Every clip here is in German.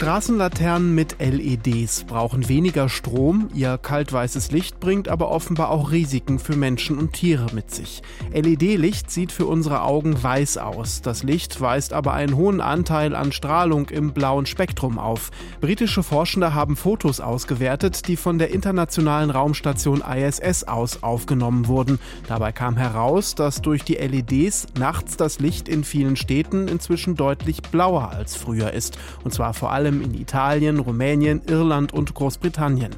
Straßenlaternen mit LEDs brauchen weniger Strom, ihr kaltweißes Licht bringt aber offenbar auch Risiken für Menschen und Tiere mit sich. LED-Licht sieht für unsere Augen weiß aus. Das Licht weist aber einen hohen Anteil an Strahlung im blauen Spektrum auf. Britische Forschende haben Fotos ausgewertet, die von der internationalen Raumstation ISS aus aufgenommen wurden. Dabei kam heraus, dass durch die LEDs nachts das Licht in vielen Städten inzwischen deutlich blauer als früher ist. Und zwar vor allem allem in Italien, Rumänien, Irland und Großbritannien.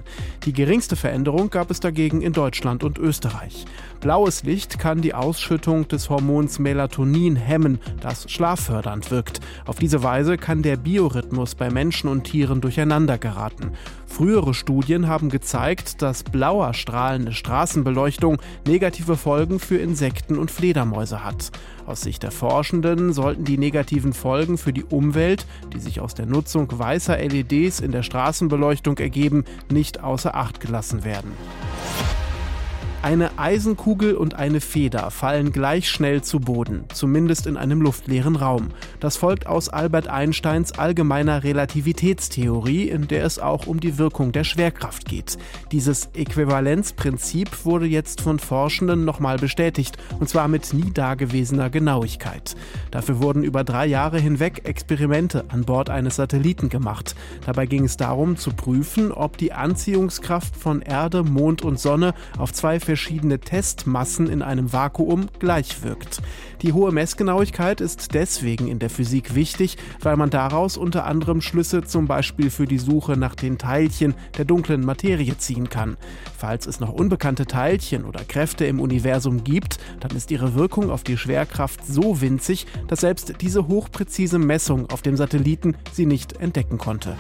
Die geringste Veränderung gab es dagegen in Deutschland und Österreich. Blaues Licht kann die Ausschüttung des Hormons Melatonin hemmen, das schlaffördernd wirkt. Auf diese Weise kann der Biorhythmus bei Menschen und Tieren durcheinander geraten. Frühere Studien haben gezeigt, dass blauer strahlende Straßenbeleuchtung negative Folgen für Insekten und Fledermäuse hat. Aus Sicht der Forschenden sollten die negativen Folgen für die Umwelt, die sich aus der Nutzung weißer LEDs in der Straßenbeleuchtung ergeben, nicht außer Acht gelassen werden. Eine Eisenkugel und eine Feder fallen gleich schnell zu Boden, zumindest in einem luftleeren Raum. Das folgt aus Albert Einsteins allgemeiner Relativitätstheorie, in der es auch um die Wirkung der Schwerkraft geht. Dieses Äquivalenzprinzip wurde jetzt von Forschenden nochmal bestätigt, und zwar mit nie dagewesener Genauigkeit. Dafür wurden über drei Jahre hinweg Experimente an Bord eines Satelliten gemacht. Dabei ging es darum zu prüfen, ob die Anziehungskraft von Erde, Mond und Sonne auf zwei verschiedene Testmassen in einem Vakuum gleich wirkt. Die hohe Messgenauigkeit ist deswegen in der Physik wichtig, weil man daraus unter anderem Schlüsse zum Beispiel für die Suche nach den Teilchen der dunklen Materie ziehen kann. Falls es noch unbekannte Teilchen oder Kräfte im Universum gibt, dann ist ihre Wirkung auf die Schwerkraft so winzig, dass selbst diese hochpräzise Messung auf dem Satelliten sie nicht entdecken konnte.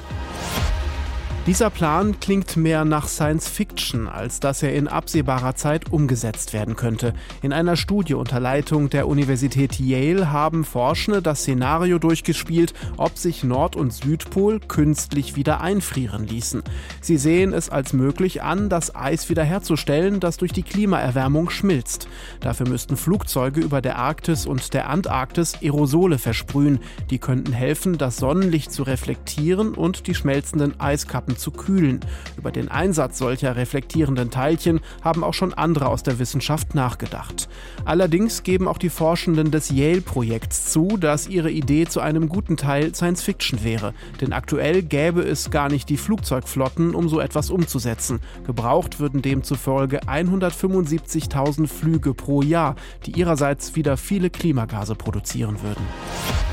Dieser Plan klingt mehr nach Science Fiction, als dass er in absehbarer Zeit umgesetzt werden könnte. In einer Studie unter Leitung der Universität Yale haben Forschende das Szenario durchgespielt, ob sich Nord- und Südpol künstlich wieder einfrieren ließen. Sie sehen es als möglich an, das Eis wiederherzustellen, das durch die Klimaerwärmung schmilzt. Dafür müssten Flugzeuge über der Arktis und der Antarktis Aerosole versprühen. Die könnten helfen, das Sonnenlicht zu reflektieren und die schmelzenden Eiskappen Daten zu kühlen. Über den Einsatz solcher reflektierenden Teilchen haben auch schon andere aus der Wissenschaft nachgedacht. Allerdings geben auch die Forschenden des Yale-Projekts zu, dass ihre Idee zu einem guten Teil Science Fiction wäre. Denn aktuell gäbe es gar nicht die Flugzeugflotten, um so etwas umzusetzen. Gebraucht würden demzufolge 175.000 Flüge pro Jahr, die ihrerseits wieder viele Klimagase produzieren würden.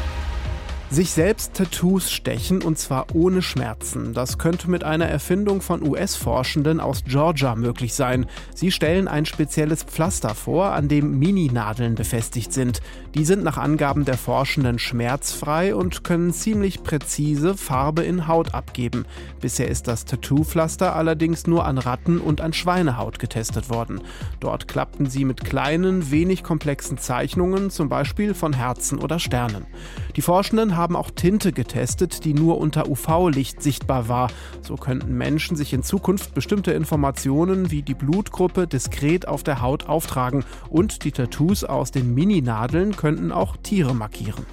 Sich selbst Tattoos stechen und zwar ohne Schmerzen. Das könnte mit einer Erfindung von US-Forschenden aus Georgia möglich sein. Sie stellen ein spezielles Pflaster vor, an dem Mini-Nadeln befestigt sind. Die sind nach Angaben der Forschenden schmerzfrei und können ziemlich präzise Farbe in Haut abgeben. Bisher ist das Tattoo-Pflaster allerdings nur an Ratten und an Schweinehaut getestet worden. Dort klappten sie mit kleinen, wenig komplexen Zeichnungen, zum Beispiel von Herzen oder Sternen. Die Forschenden haben auch Tinte getestet, die nur unter UV-Licht sichtbar war. So könnten Menschen sich in Zukunft bestimmte Informationen wie die Blutgruppe diskret auf der Haut auftragen und die Tattoos aus den Mini-Nadeln könnten auch Tiere markieren.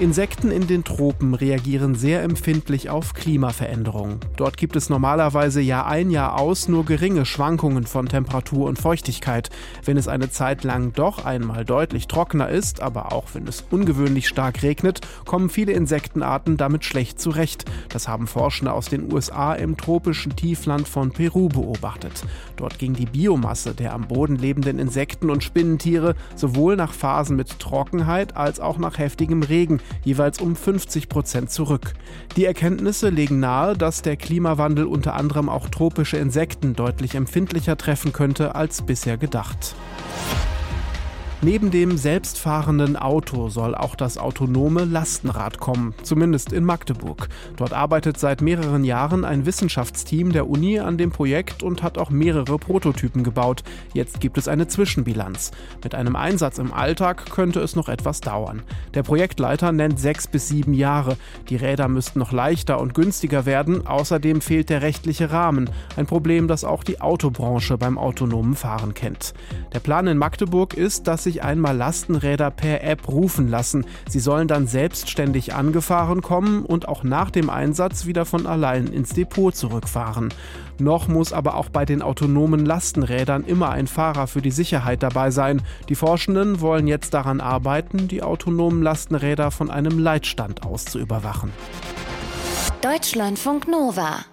Insekten in den Tropen reagieren sehr empfindlich auf Klimaveränderungen. Dort gibt es normalerweise Jahr ein Jahr aus nur geringe Schwankungen von Temperatur und Feuchtigkeit. Wenn es eine Zeit lang doch einmal deutlich trockener ist, aber auch wenn es ungewöhnlich stark regnet, kommen viele Insektenarten damit schlecht zurecht. Das haben Forschende aus den USA im tropischen Tiefland von Peru beobachtet. Dort ging die Biomasse der am Boden lebenden Insekten und Spinnentiere sowohl nach Phasen mit Trockenheit als auch nach heftigem Regen jeweils um 50 Prozent zurück. Die Erkenntnisse legen nahe, dass der Klimawandel unter anderem auch tropische Insekten deutlich empfindlicher treffen könnte als bisher gedacht. Neben dem selbstfahrenden Auto soll auch das autonome Lastenrad kommen, zumindest in Magdeburg. Dort arbeitet seit mehreren Jahren ein Wissenschaftsteam der Uni an dem Projekt und hat auch mehrere Prototypen gebaut. Jetzt gibt es eine Zwischenbilanz. Mit einem Einsatz im Alltag könnte es noch etwas dauern. Der Projektleiter nennt sechs bis sieben Jahre. Die Räder müssten noch leichter und günstiger werden. Außerdem fehlt der rechtliche Rahmen. Ein Problem, das auch die Autobranche beim autonomen Fahren kennt. Der Plan in Magdeburg ist, dass sich sich einmal Lastenräder per App rufen lassen. Sie sollen dann selbstständig angefahren kommen und auch nach dem Einsatz wieder von allein ins Depot zurückfahren. Noch muss aber auch bei den autonomen Lastenrädern immer ein Fahrer für die Sicherheit dabei sein. Die Forschenden wollen jetzt daran arbeiten, die autonomen Lastenräder von einem Leitstand aus zu überwachen. Deutschlandfunk Nova